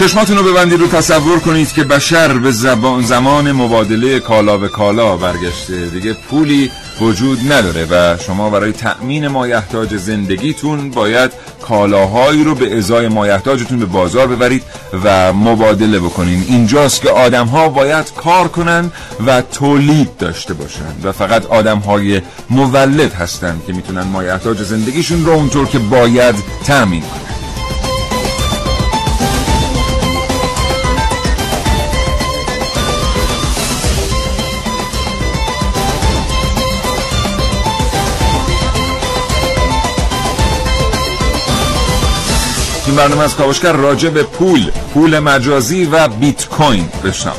چشماتون رو ببندید رو تصور کنید که بشر به زبان زمان مبادله کالا به کالا برگشته. دیگه پولی وجود نداره و شما برای تأمین مایحتاج زندگیتون باید کالاهایی رو به ازای مایحتاجتون به بازار ببرید و مبادله بکنین. اینجاست که آدم ها باید کار کنن و تولید داشته باشن و فقط آدم های مولد هستن که می‌تونن مایحتاج زندگیشون رو اونطور که باید تأمین کنن. این برنامه از کاوشگر راجع به پول پول مجازی و بیت کوین بشنم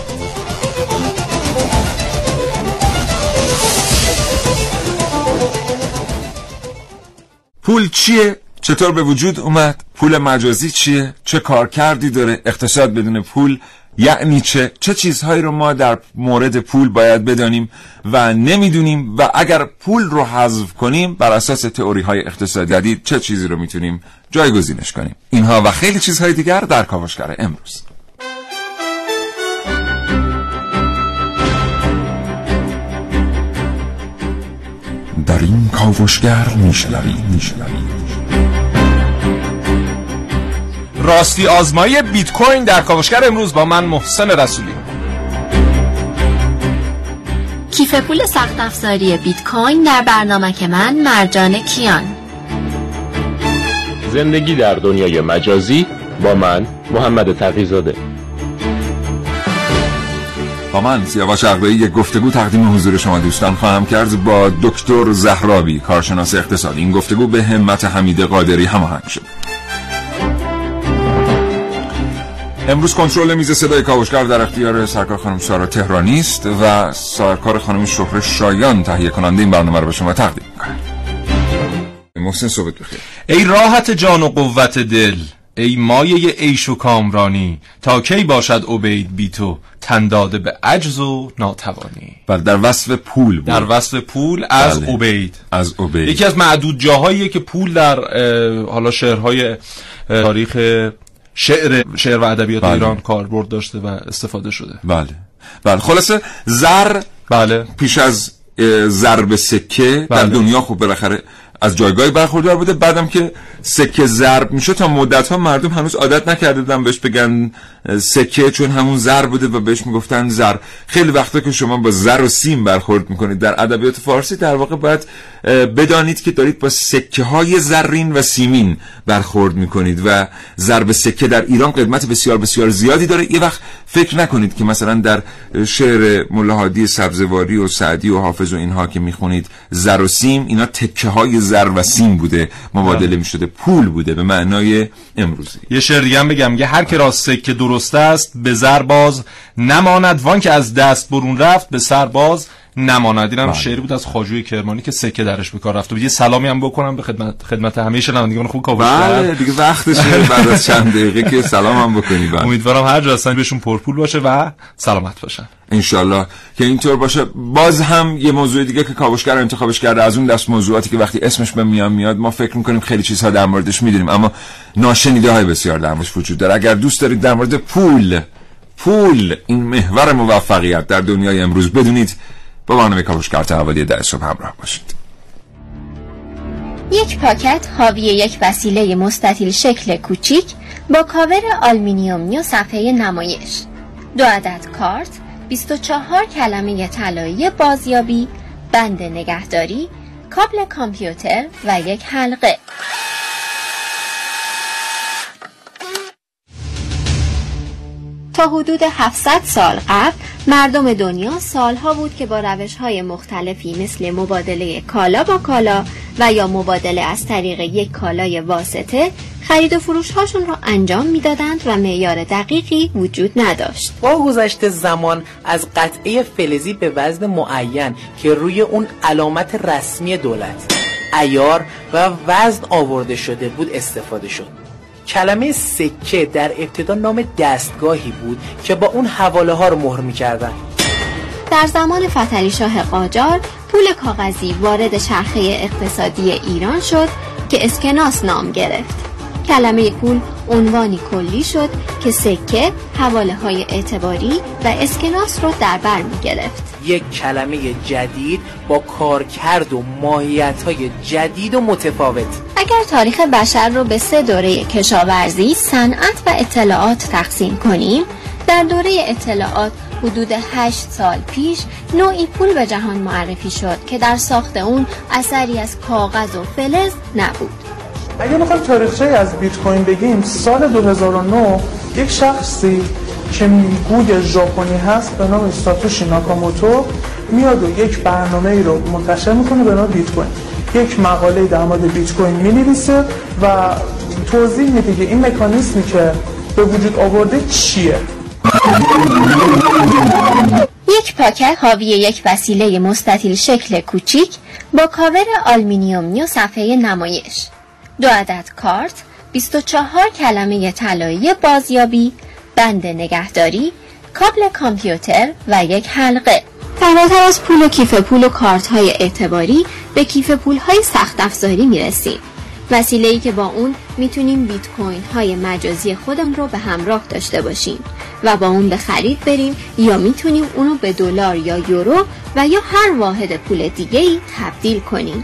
پول چیه؟ چطور به وجود اومد؟ پول مجازی چیه؟ چه کار کردی داره؟ اقتصاد بدون پول یعنی چه؟ چه چیزهایی رو ما در مورد پول باید بدانیم و نمی‌دونیم و اگر پول رو حذف کنیم بر اساس تئوری های اقتصادی جدید چه چیزی رو می‌تونیم جایگزینش کنیم؟ اینها و خیلی چیزهای دیگر در کاوشگر امروز. در این کاوشگر میشنوید میشنوید راستی آزمایی بیت کوین در کاوشگر امروز با من محسن رسولی. کیف پول سخت افزاری بیت کوین در برنامه که من مرجان کیان. زندگی در دنیای مجازی با من محمد تقیزاده. با من سیاوش اقبایی یک گفتگو تقدیم حضور شما دوستان خواهم کرد با دکتر زهرابی کارشناس اقتصادی. این گفتگو به همت حمید قادری هماهنگ شد. امروز کنترل میز صدای کاوشگر در اختیار سرکار خانم سارا تهرانی است و سرکار خانم شهر شایان تهیه کننده این برنامه رو به شما تقدیم می‌کنه. محسن صحبت بخیر. ای راحت جان و قوت دل ای مایه عیش و کامرانی تا کی باشد عبید بی تو تن داده به عجز و ناتوانی. بله در وصف پول بود. در وصف پول از بله. عبید. از عبید. یکی از معدود جاهاییه که پول در حالا شعرهای تاریخ شعر شعر و ادبیات بله. ایران کاربرد داشته و استفاده شده بله بله خلاصه زر بله پیش از ضرب سکه در بله. دنیا خب بالاخره از جایگاهی برخوردار بوده. بعدم که سکه ضرب میشه تا مدت ها مردم هنوز عادت نکرده بودن بهش بگن سکه چون همون زر بوده و بهش می‌گفتن زر. خیلی وقتا که شما با زر و سیم برخورد می‌کنید. در ادبیات فارسی در واقع باید بدانید که دارید با سکه های زرین و سیمین برخورد می‌کنید و ضرب سکه در ایران قدمت بسیار بسیار زیادی داره. یه وقت فکر نکنید که مثلا در شعر ملحادی سبزواری و سعدی و حافظ و اینها که می‌خونید زر و سیم اینا تکه های زر و سیم بوده مبادله می‌شده پول بوده به معنای امروزی. یه شعر دیگه بگم میگه هر که را سکه درست است به زر باز نماند وان که از دست برون رفت به سر باز نماند. اینم شعری بود از خواجوی کرمانی که سکه درش به کار رفته بود. یه سلامی هم بکنم به خدمت خدمت همه شنوندگان خوب کاوش بله دیگه وقتشه. بعد از چند دقیقه که سلام هم بکنی. بله. امیدوارم هر جا هستن بهشون پرپول باشه و سلامت باشن. انشالله که اینطور باشه. باز هم یه موضوع دیگه که کاوشگر انتخابش کرده. از اون دست موضوعاتی که وقتی اسمش به میان میاد ما فکر می‌کنیم خیلی چیزها در موردش می‌دونیم. اما ناشنیده های بسیار در موردش وجود داره. اگر دوست دارید در مورد پول پول این محور موفقیت در دنیای امروز بدونید با برنامه کاوشگر تا حوالی در صبح همراه باشید. یک پاکت حاوی یک وسیله مستطیل شکل کوچیک با کاور آلمینیومی و صفحه نمایش. دو عدد کارت 24 کلمه طلایی بازیابی بند نگهداری کابل کامپیوتر و یک حلقه. تا حدود 700 سال قبل مردم دنیا سالها بود که با روش های مختلفی مثل مبادله کالا با کالا و یا مبادله از طریق یک کالای واسطه خرید و فروش هاشون را انجام می‌دادند و معیار دقیقی وجود نداشت. با گذشت زمان از قطعه فلزی به وزن معین که روی اون علامت رسمی دولت ایار و وزن آورده شده بود استفاده شد. کلمه سکه در ابتدا نام دستگاهی بود که با اون حواله ها رو مهر می‌کردن. در زمان فتلی شاه قاجار پول کاغذی وارد چرخه اقتصادی ایران شد که اسکناس نام گرفت. کلمه پول عنوانی کلی شد که سکه حواله های اعتباری و اسکناس رو در بر می گرفت یک کلمه جدید با کارکرد و ماهیت های جدید و متفاوت. اگر تاریخ بشر رو به سه دوره کشاورزی، صنعت و اطلاعات تقسیم کنیم در دوره اطلاعات حدود 8 سال پیش نوعی پول به جهان معرفی شد که در ساخت اون اثری از کاغذ و فلز نبود. اگه بخوایم تاریخچه از بیت کوین بگیم سال 2009 یک شخصی که گوگ ژاپنی هست به نام ساتوشی ناکاموتو میاد و یک برنامه ای رو منتشر می‌کنه به نام بیت کوین. یک مقاله در مورد بیت کوین می و توضیح میده که این مکانیزمی که به وجود آورده چیه. یک پاکت حاوی یک وسیله مستطیل شکل کوچیک با کاور آلمینیومی و صفحه نمایش. دو عدد کارت 24 کلمه طلایی بازیابی بند نگهداری کابل کامپیوتر و یک حلقه. فراتر از پول و کیف پول و کارت های اعتباری به کیف پول های سخت افزاری می‌رسیم. وسیله ای که با اون می‌تونیم بیت کوین های مجازی خودم رو به همراه داشته باشیم و با اون به خرید بریم یا می‌تونیم اونو به دلار یا یورو و یا هر واحد پول دیگه ای تبدیل کنیم.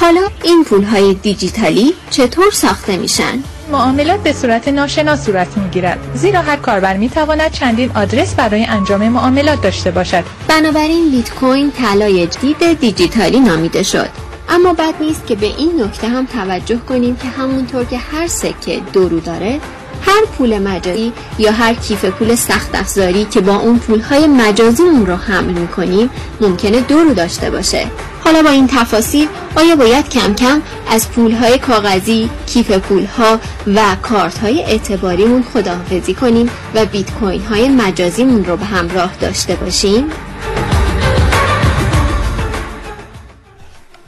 حالا این پول های دیجیتالی چطور ساخته میشن؟ معاملات به صورت ناشنا صورت می‌گیرد. زیرا هر کاربر می‌تواند چندین آدرس برای انجام معاملات داشته باشد. بنابراین بیت کوین طلای جدید دیجیتالی نامیده شد. اما بد نیست که به این نکته هم توجه کنیم که همونطور که هر سکه دورو داره هر پول مجازی یا هر کیف پول سخت افزاری که با اون پولهای مجازی اون رو حمل می‌کنیم ممکنه دو رو داشته باشه حالا با این تفاصیل آیا باید کم کم از پولهای کاغذی، کیف پولها و کارتهای اعتباریمون خداحافظی کنیم و بیت کوین های مجازیمون رو به همراه داشته باشیم؟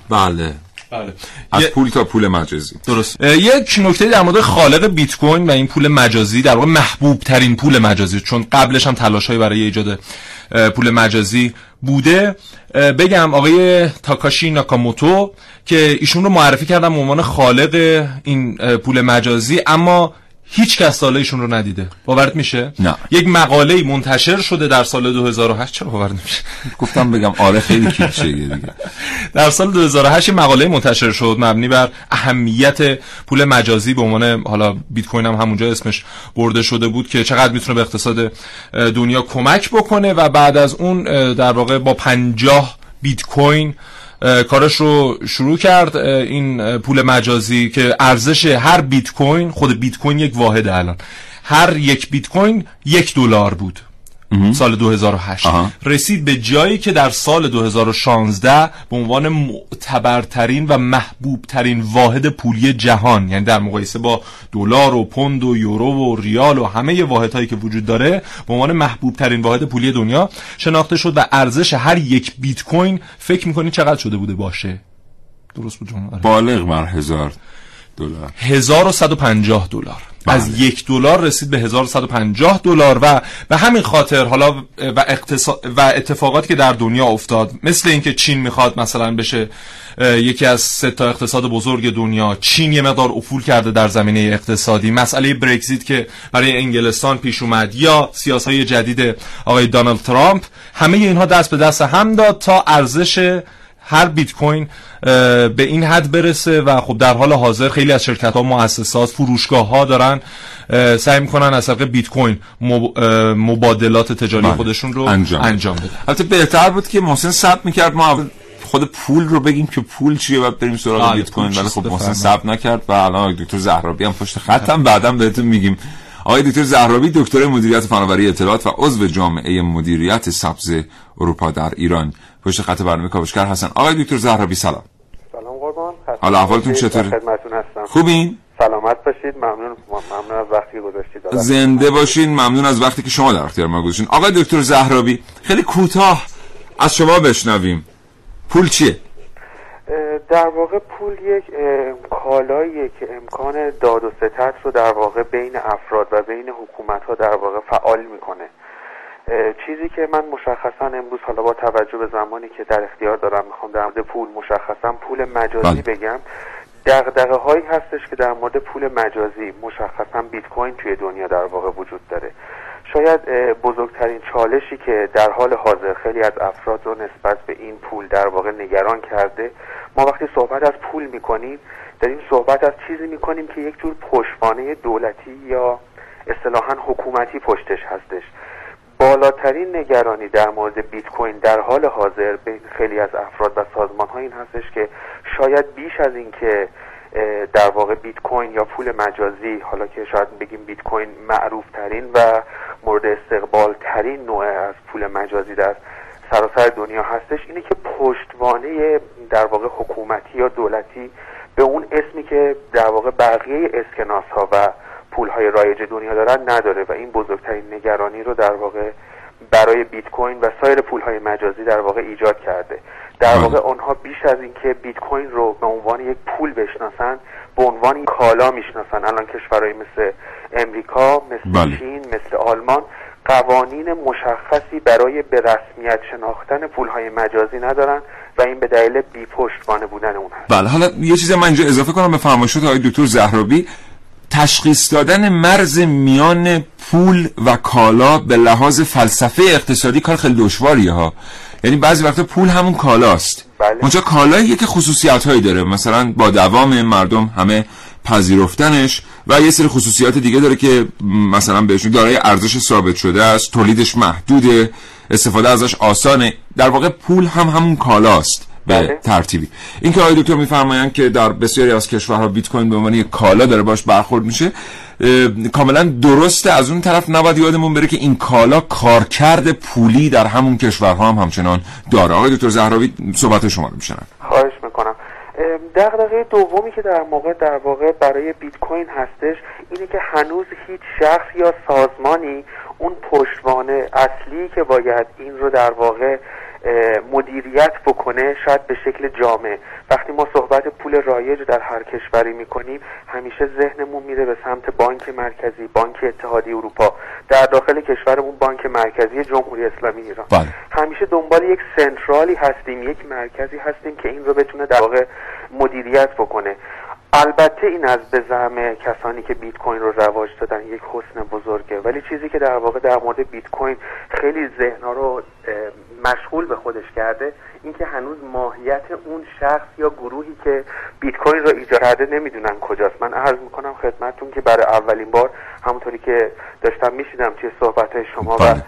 بله بله. از پول تا پول مجازی. درست. یک نکته در مورد خالق بیت کوین و این پول مجازی در واقع محبوب ترین پول مجازی چون قبلش هم تلاشهایی برای ایجاد پول مجازی بوده. بگم آقای تاکاشی ناکاموتو که ایشون رو معرفی کردم به عنوان خالق این پول مجازی اما هیچ کس سال ایشون رو ندیده. باورت میشه؟ نه. یک مقاله منتشر شده در سال 2008 چرا باور نمیشه؟ گفتم بگم آره خیلی کیچه دیگه. در سال 2008 مقاله منتشر شد مبنی بر اهمیت پول مجازی به عنوان حالا بیت کوین هم همونجا اسمش برده شده بود که چقدر می‌تونه به اقتصاد دنیا کمک بکنه و بعد از اون در واقع با 50 بیت کوین کارش رو شروع کرد این پول مجازی که ارزش هر بیت کوین خود بیت کوین یک واحد الان. هر یک بیت کوین یک دلار بود. سال 2008 رسید به جایی که در سال 2016 به عنوان معتبرترین و محبوبترین واحد پولی جهان یعنی در مقایسه با دلار و پوند و یورو و ریال و همه واحدهایی که وجود داره به عنوان محبوبترین واحد پولی دنیا شناخته شد و ارزش هر یک بیت کوین فکر می‌کنی چقدر شده بوده باشه؟ درست بود جمله؟ بالغ بر هزار. دلار. 1150 دلار. از یک دلار رسید به 1150 دلار و به همین خاطر حالا و, و اتفاقاتی که در دنیا افتاد مثل اینکه چین می‌خواد مثلا بشه یکی از سه تا اقتصاد بزرگ دنیا چین یه مقدار افول کرده در زمینه اقتصادی. مسئله برگزیت که برای انگلستان پیش اومد یا سیاست های جدید آقای دانالد ترامپ همه اینها دست به دست هم داد تا ارزش هر بیت کوین به این حد برسه و خب در حال حاضر خیلی از شرکت ها مؤسسات فروشگاه ها دارن سعی می‌کنن از طریق بیت کوین مبادلات تجاری بله. خودشون رو انجام, انجام بدن. البته بهتر بود که محسن ثبت می‌کرد ما خود پول رو بگیم که پول چیه و بریم سراغ بیت کوین. ولی خب محسن ثبت نکرد و الان دکتر زهرابی هم پشت خطم بعدم بهتون میگیم. آقای دکتر زهرابی دکتر مدیریت فناوری اطلاعات و عضو جامعه مدیریت سبز اروپا در ایران. پشت خط برنامه کاوشگر هستن. آقای دکتر زهرابی سلام. سلام قربان. حالا احوالتون چطوره؟ خدمتتون هستم. خوبین؟ سلامت باشید. ممنون. ممنون از وقتی گذاشتید. زنده باشین. ممنون از وقتی که شما در اختیار ما گذاشتین. آقای دکتر زهرابی خیلی کوتاه از شما بشنویم. پول چیه؟ در واقع پول یک کالاییه که امکان داد و ستد رو در واقع بین افراد و بین حکومت ها در واقع فعال می‌کنه. چیزی که من مشخصا امروز حالا با توجه به زمانی که در اختیار دارم می‌خوام در مورد پول مشخصا پول مجازی بله. بگم. دغدغه هایی هستش که در مورد پول مجازی مشخصا بیت کوین توی دنیا در واقع وجود داره. شاید بزرگترین چالشی که در حال حاضر خیلی از افراد رو نسبت به این پول در واقع نگران کرده. ما وقتی صحبت از پول می‌کنیم داریم صحبت از چیزی می‌کنیم که یک جور پشتوانه دولتی یا اصطلاحا حکومتی پشتش هستش. بالاترین نگرانی در مورد بیت کوین در حال حاضر بین خیلی از افراد و سازمان ها این هستش که شاید بیش از اینکه در واقع بیت کوین یا پول مجازی حالا که شاید بگیم بیت کوین معروف ترین و مورد استقبال ترین نوع از پول مجازی در سراسر دنیا هستش اینه که پشتوانه در واقع حکومتی یا دولتی به اون اسمی که در واقع بقیه اسکناس ها و پول های رایج دنیا دارن نداره و این بزرگترین نگرانی رو در واقع برای بیت کوین و سایر پول های مجازی در واقع ایجاد کرده در بله. واقع آنها بیش از اینکه بیت کوین رو به عنوان یک پول بشناسن به عنوان کالا می‌شناسن الان کشورهای مثل امریکا مثل بله. چین مثل آلمان قوانین مشخصی برای به رسمیت شناختن پول های مجازی ندارن و این به دلیل بی پشتوانه بودن اون هست بله حالا یه چیز من اینجا اضافه کنم به فرمایشات آقای دکتر زهرابی تشخیص دادن مرز میان پول و کالا به لحاظ فلسفه اقتصادی کار خیلی دشواریه ها. یعنی بعضی وقتا پول همون کالاست. بله. اونجا کالایی که خصوصیت هایی داره. مثلا با دوام مردم همه پذیرفتنش و یه سری خصوصیات دیگه داره که مثلا بهشون دارای ارزش ثابت شده است تولیدش محدوده استفاده ازش آسانه. در واقع پول هم همون کالاست. به بله. ترتیبی. این که آقای دکتر میفرمایند که در بسیاری از کشورها بیت کوین به عنوان یک کالا داره باش برخورد میشه کاملا درسته از اون طرف نباید یادمون بره که این کالا کارکرد پولی در همون کشورها هم همچنان داره. آقای دکتر زهراوی صحبت شما رو میشنم خواهش می‌کنم. دغدغه دومی که در موقع در واقع برای بیت کوین هستش اینه که هنوز هیچ شخص یا سازمانی اون پشتوانه اصلی که باید این رو در واقع مدیریت بکنه شاید به شکل جامع. وقتی ما صحبت پول رایج در هر کشوری می‌کنیم همیشه ذهنمون میره به سمت بانک مرکزی بانک اتحادیه اروپا. در داخل کشورمون بانک مرکزی جمهوری اسلامی ایران. بله. همیشه دنبال یک سنترالی هستیم یک مرکزی هستیم که این رو بتونه در واقع مدیریت بکنه. البته این از به زعم کسانی که بیت کوین رو رواج دادن یک حسن بزرگه. ولی چیزی که در واقع در مورد بیت کوین خیلی ذهنها رو مشغول به خودش کرده اینکه هنوز ماهیت اون شخص یا گروهی که بیت کوین رو ایجاد کرده نمی‌دونن کجاست من عرض می‌کنم خدمتتون که برای اولین بار همونطوری که داشتم میشیدم توی صحبت شما و بله.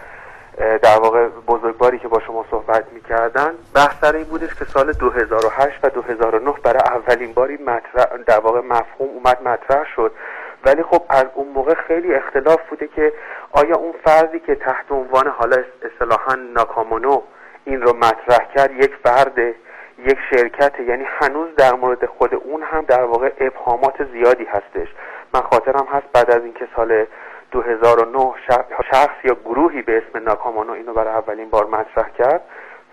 در واقع بزرگواری که با شما صحبت می‌کردن بحث سر این بودش که سال 2008 و 2009 برای اولین باری مطرح در واقع مفهوم اومد مطرح شد ولی خب از اون موقع خیلی اختلاف بوده که آیا اون فردی که تحت عنوان حالا اصطلاحا ناکامونو این رو مطرح کرد یک فرد یک شرکت یعنی هنوز در مورد خود اون هم در واقع ابهامات زیادی هستش. من خاطرم هست بعد از اینکه سال 2009 شخص- یا گروهی به اسم ناکامانو اینو برای اولین بار مطرح کرد.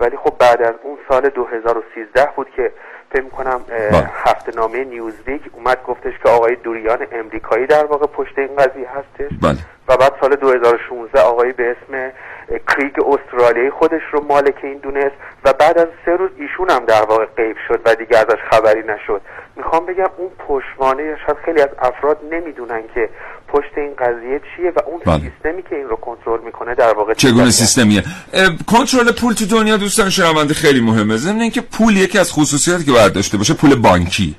ولی خب بعد از اون سال 2013 بود که فکر کنم بله. هفته نامه نیوزویک اومد گفتش که آقای دوریان امریکایی در واقع پشت این قضیه هستش بله. و بعد سال 2016 آقای به اسم کریگ استرالیایی خودش رو مالک این دونست و بعد از سه روز ایشون هم در واقع غیب شد و دیگه ازش خبری نشد می‌خوام بگم اون پشتوانه یا شاید خیلی از افراد نمی‌دونن که پشت این قضیه چیه و اون بله. سیستمی که این رو کنترل می‌کنه در واقع چگونه. سیستمیه کنترل پول تو دنیا دوستان شنونده خیلی مهمه ضمن اینکه پول یکی از خصوصیاتی که باید داشته باشه پول بانکی.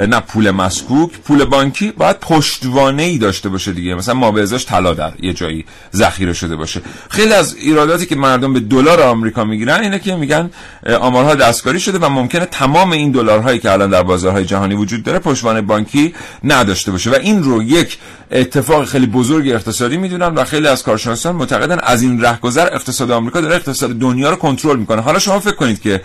نه پول مسکوک پول بانکی باید پشتوانه ای داشته باشه دیگه. مثلا ما به طلا در یه جایی ذخیره شده باشه. خیلی از ایراداتی که مردم به دلار آمریکا می‌گیرن اینه که میگن آمارها دستکاری شده و ممکنه تمام این دلارهایی که الان در بازارهای جهانی وجود داره پشتوانه بانکی نداشته باشه. و این رو یک اتفاق خیلی بزرگ اقتصادی می‌دونن و خیلی از کارشناسان معتقدن از این رهگذر اقتصاد آمریکا داره اقتصاد دنیا رو کنترل می‌کنه. حالا شما فکر کنید که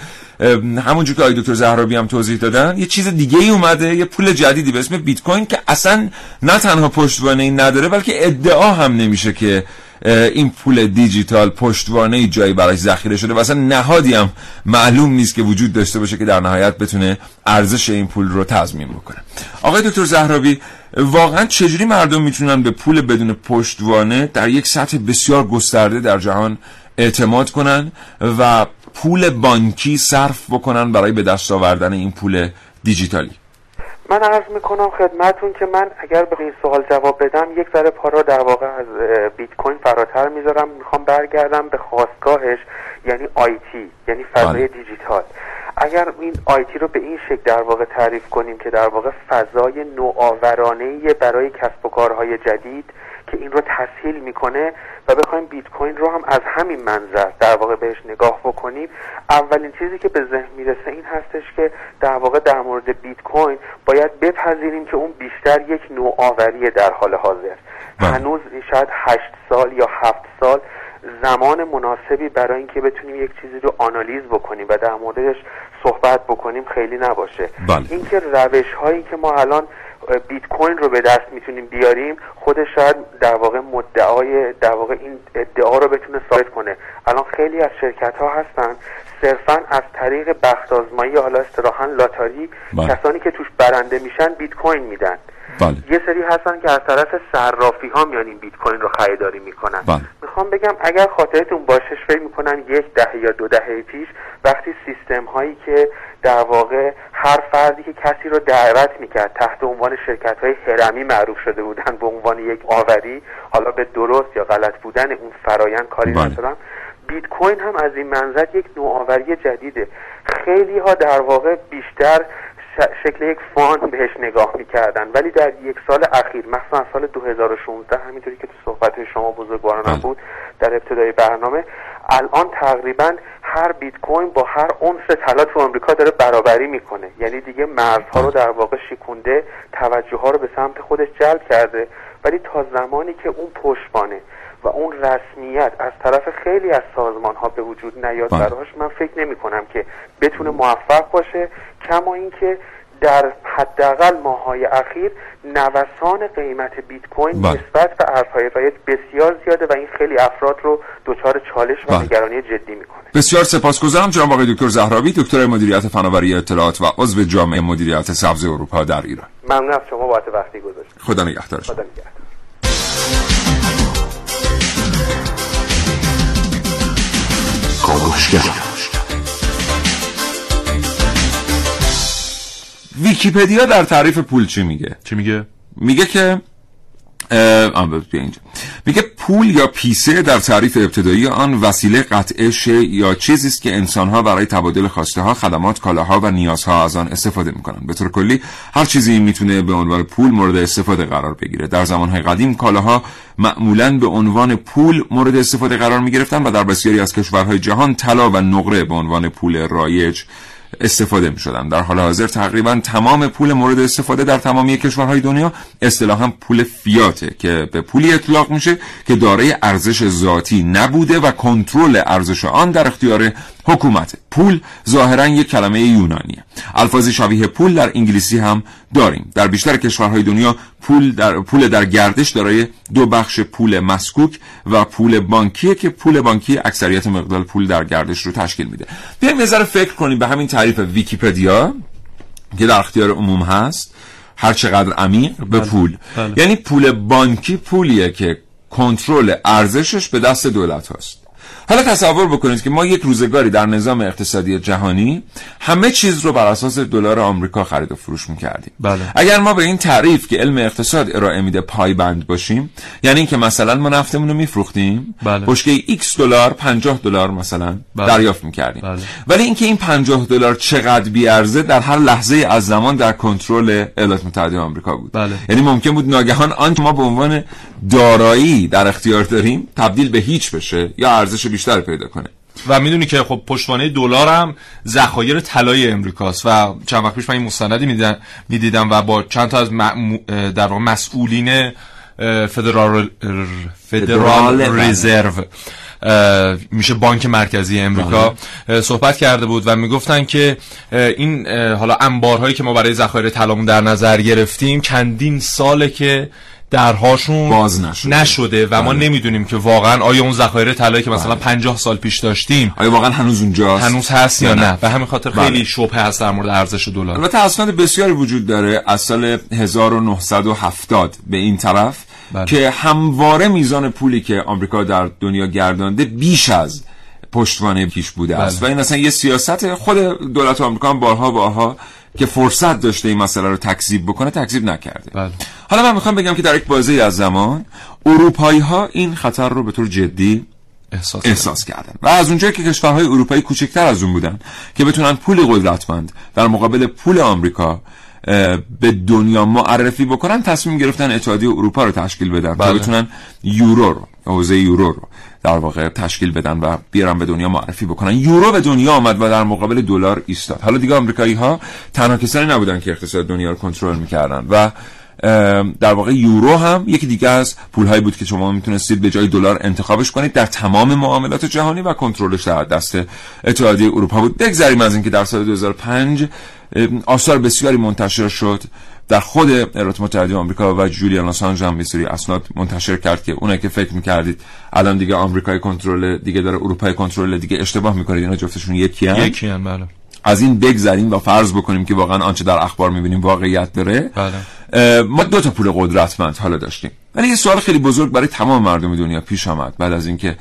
همونجور که آقای دکتر زهرابی هم توضیح دادن یه چیز دیگه ای اومده یه پول جدیدی به اسم بیت کوین که اصلا نه تنها پشتوانه ای نداره بلکه ادعا هم نمیشه که این پول دیجیتال پشتوانه جایی براش ذخیره شده و اصلا نهادی هم معلوم نیست که وجود داشته باشه که در نهایت بتونه ارزش این پول رو تضمین بکنه. آقای دکتر زهرابی واقعا چجوری مردم می‌تونن به پول بدون پشتوانه در یک سطح بسیار گسترده در جهان اعتماد کنن و پول بانکی صرف بکنن برای به دست آوردن این پول دیجیتالی؟ من عرض می‌کنم خدمتون که من اگر به این سوال جواب بدم یک ذره پا را در واقع از بیت کوین فراتر می‌ذارم می‌خوام برگردم به خواستگاهش یعنی آیتی یعنی فضای بله. دیجیتال اگر این آیتی رو به این شکل در واقع تعریف کنیم که در واقع فضای نوآورانه برای کسب و کارهای جدید که این رو تسهیل می‌کنه و بخوایم بیت کوین رو هم از همین منظر در واقع بهش نگاه بکنیم اولین چیزی که به ذهن می‌رسه این هستش که در واقع در مورد بیت کوین باید بپذیریم که اون بیشتر یک نوآوری در حال حاضر بله. هنوز شاید هشت سال یا هفت سال زمان مناسبی برای اینکه بتونیم یک چیزی رو آنالیز بکنیم و در موردش صحبت بکنیم خیلی نباشه بله. اینکه روش هایی که ما الان بیت کوین رو به دست می‌تونیم بیاریم خودش شاید در واقع مدعای در واقع این ادعا رو بتونه ثابت کنه الان خیلی از شرکت ها هستن صرفا از طریق بخت آزمایی حالا استراحا لاتاری بله. کسانی که توش برنده میشن بیت کوین میدن بله. یه سری هستن که از طرف صرافی ها میان این بیت کوین رو خریداری می‌کنن بله. می‌خوام بگم اگر خاطرتون باشش فکر می‌کنن یک دهه یا دو دهه پیش وقتی سیستم هایی که در واقع هر فردی که کسی رو دعوت می‌کرد تحت عنوان شرکت های هرمی معروف شده بودن به عنوان یک آوری حالا به درست یا غلط بودن اون فرایند کاری بله. ندارم بیت کوین هم از این منظر یک نوآوری جدیده. خیلی ها در واقع بیشتر شکل یک فان بهش نگاه می‌کردن. ولی در یک سال اخیر مثلا سال 2016 همینطوری که تو صحبت شما بزرگوارانم بله. بود در ابتدای برنامه الان تقریبا هر بیت کوین با هر اونس طلا تو آمریکا داره برابری می‌کنه. یعنی دیگه مرزها رو در واقع شکونده توجه ها رو به سمت خودش جلب کرده. ولی تا زمانی که اون پشتبانه و اون رسمیت از طرف خیلی از سازمان ها به وجود نیاد بله. براش من فکر نمی کنم که بتونه موفق باشه کما اینکه در حداقل ماهای اخیر نوسان قیمت بیت کوین بله. نسبت به ارزهای رایج بسیار زیاده و این خیلی افراد رو دچار چالش و بله. نگرانی جدی می‌کنه بسیار سپاسگزارم جناب آقای دکتر زهراوی دکتر مدیریت فناوری اطلاعات و عضو جامعه مدیریت سبز اروپا در ایران ممنون از شما بابت وقتی گذاشتید خدا نگهدار خدا نگهدار ویکیپدیا در تعریف پول چی میگه؟ چی میگه؟ میگه که اینجا. میگه پول یا پیسه در تعریف ابتدایی آن وسیله قطعه شی یا چیزی است که انسانها برای تبادل خواسته ها خدمات کالاها و نیازها از آن استفاده می‌کنن به طور کلی هر چیزی می‌تونه به عنوان پول مورد استفاده قرار بگیره. در زمانهای قدیم کالاها معمولا به عنوان پول مورد استفاده قرار می‌گرفتن و در بسیاری از کشورهای جهان طلا و نقره به عنوان پول رایج استفاده می شدن در حال حاضر تقریبا تمام پول مورد استفاده در تمامی کشورهای دنیا اصطلاحا پول فیاته که به پولی اطلاق میشه که دارای ارزش ذاتی نبوده و کنترل ارزش آن در اختیار حکومت پول ظاهرا یک کلمه یونانیه. الفاظی شبیه پول در انگلیسی هم داریم. در بیشتر کشورهای دنیا پول در پول در گردش دارای دو بخش پول مسکوک و پول بانکیه که پول بانکی اکثریت مقدار پول در گردش رو تشکیل میده. بیایم نظر فکر کنیم به همین تعریف ویکیپدیا که در اختیار عموم هست. هر چقدر عمیق به بله. پول. بله. یعنی پول بانکی پولیه که کنترل ارزشش به دست دولت هست حالا تصور بکنید که ما یک روزگاری در نظام اقتصادی جهانی همه چیز رو بر اساس دلار آمریکا خرید و فروش می‌کردیم بله. اگر ما به این تعریف که علم اقتصاد ارائه میده پایبند باشیم یعنی اینکه مثلا ما نفتمون رو میفروختیم بله. بشکه x دلار 50 دلار مثلا بله. دریافت می‌کردیم بله. ولی اینکه این 50 دلار چقدر بی ارزه در هر لحظه از زمان در کنترل ایالات متحده آمریکا بود بله. یعنی ممکن بود ناگهان آنچه ما به عنوان دارایی در اختیار داریم تبدیل به هیچ بشه یا ارزش بیشتر پیدا کنه و می‌دونی که خب پشتوانه دلار هم ذخایر طلای امریکاست و چند وقت پیش من این مستندی می‌دیدم و با چند تا از. در واقع مسئولین فدرال فدرال بله. رزرو میشه بانک مرکزی امریکا اه، صحبت کرده بود و می‌گفتن که این حالا انبارهایی که ما برای ذخایر طلامون در نظر گرفتیم چندین ساله که درهاشون باز نشده. نشده و ما بله. نمی‌دونیم که واقعا آیا اون ذخایر طلایی که مثلا 50 سال پیش داشتیم آیا واقعا هنوز اونجاست هنوز هست یا نه نه؟ به همین خاطر بله. خیلی شبهه هست در مورد ارزش دلار البته اسناد بسیاری وجود داره از سال 1970 به این طرف بله. که همواره میزان پولی که آمریکا در دنیا گردانده بیش از پشتوانه پیش بوده است و بله. این اصلا یه سیاست خود دولت آمریکا هم بارها بارها که فرصت داشته این مسئله رو تکذیب بکنه تکذیب نکرده بله. حالا من می‌خوام بگم که در یک بازه از زمان اروپایی ها این خطر رو به طور جدی احساس احساس کردن. و از اونجایی که کشورهای اروپایی کوچکتر از اون بودن که بتونن پول قدرتمند در مقابل پول آمریکا به دنیا معرفی بکنن تصمیم گرفتن اتحادیه اروپا رو تشکیل بدن تا بله. بتونن یورو رو حوزه یورو رو در واقع تشکیل بدن و بیارن به دنیا معرفی بکنن. یورو به دنیا آمد و در مقابل دلار ایستاد. حالا دیگه آمریکایی ها تنها کسانی نبودن که اقتصاد دنیا رو کنترل می‌کردن و در واقع یورو هم یکی دیگه از پولهایی بود که شما می‌تونستید به جای دلار انتخابش کنید در تمام معاملات جهانی و کنترلش در دست اتحادیه اروپا بود بگذریم از اینکه در سال 2005 ام، آثار بسیاری منتشر شد در خود ایالات متحده آمریکا و جولیان آسانژ هم سری اسناد منتشر کرد که اونایی که فکر می‌کردید الان دیگه آمریکای کنترل دیگه داره اروپای کنترل دیگه اشتباه می‌کنید اینا جفتشون یکی هم. یکی هم بله از این بگذریم و فرض بکنیم که واقعا آنچه در اخبار می‌بینیم واقعیت داره. بله. ما دو تا پول قدرتمند حالا داشتیم. ولی یه سوال خیلی بزرگ برای تمام مردم دنیا پیش آمد بعد از اینکه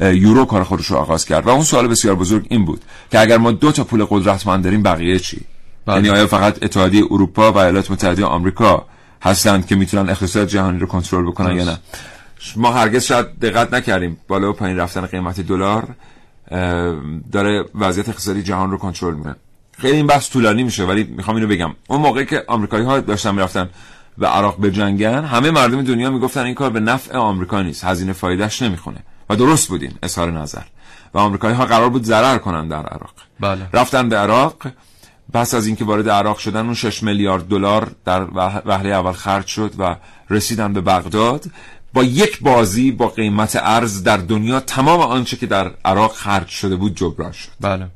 یورو کار خودش رو آغاز کرد. و اون سوال بسیار بزرگ این بود که اگر ما دو تا پول قدرتمند داریم بقیه چی؟ بله. یعنی آیا فقط اتحادیه اروپا و ایالات متحده آمریکا هستند که می‌تونن اقتصاد جهانی رو کنترل بکنن یا نه؟ ما هرگز شاید دقت نکردیم. بالا و پایین رفتن قیمت دلار. داره وضعیت اقتصادی جهان رو کنترل می‌کنه. خیلی این بحث طولانی میشه ولی می‌خوام اینو بگم. اون موقعی که آمریکایی ها داشتن می‌رفتن به عراق بجنگن همه مردم دنیا می‌گفتن این کار به نفع آمریکا نیست هزینه فایدهش نمی‌خونه. و درست بودین اظهار نظر. و آمریکایی ها قرار بود ضرر کنن در عراق. بله. رفتن به عراق پس از اینکه وارد عراق شدن اون 6 میلیارد دلار در وهله اول خرج شد و رسیدن به بغداد. با یک بازی با قیمت ارز در دنیا تمام آنچه که در عراق خرج شده بود جبران شد. بله.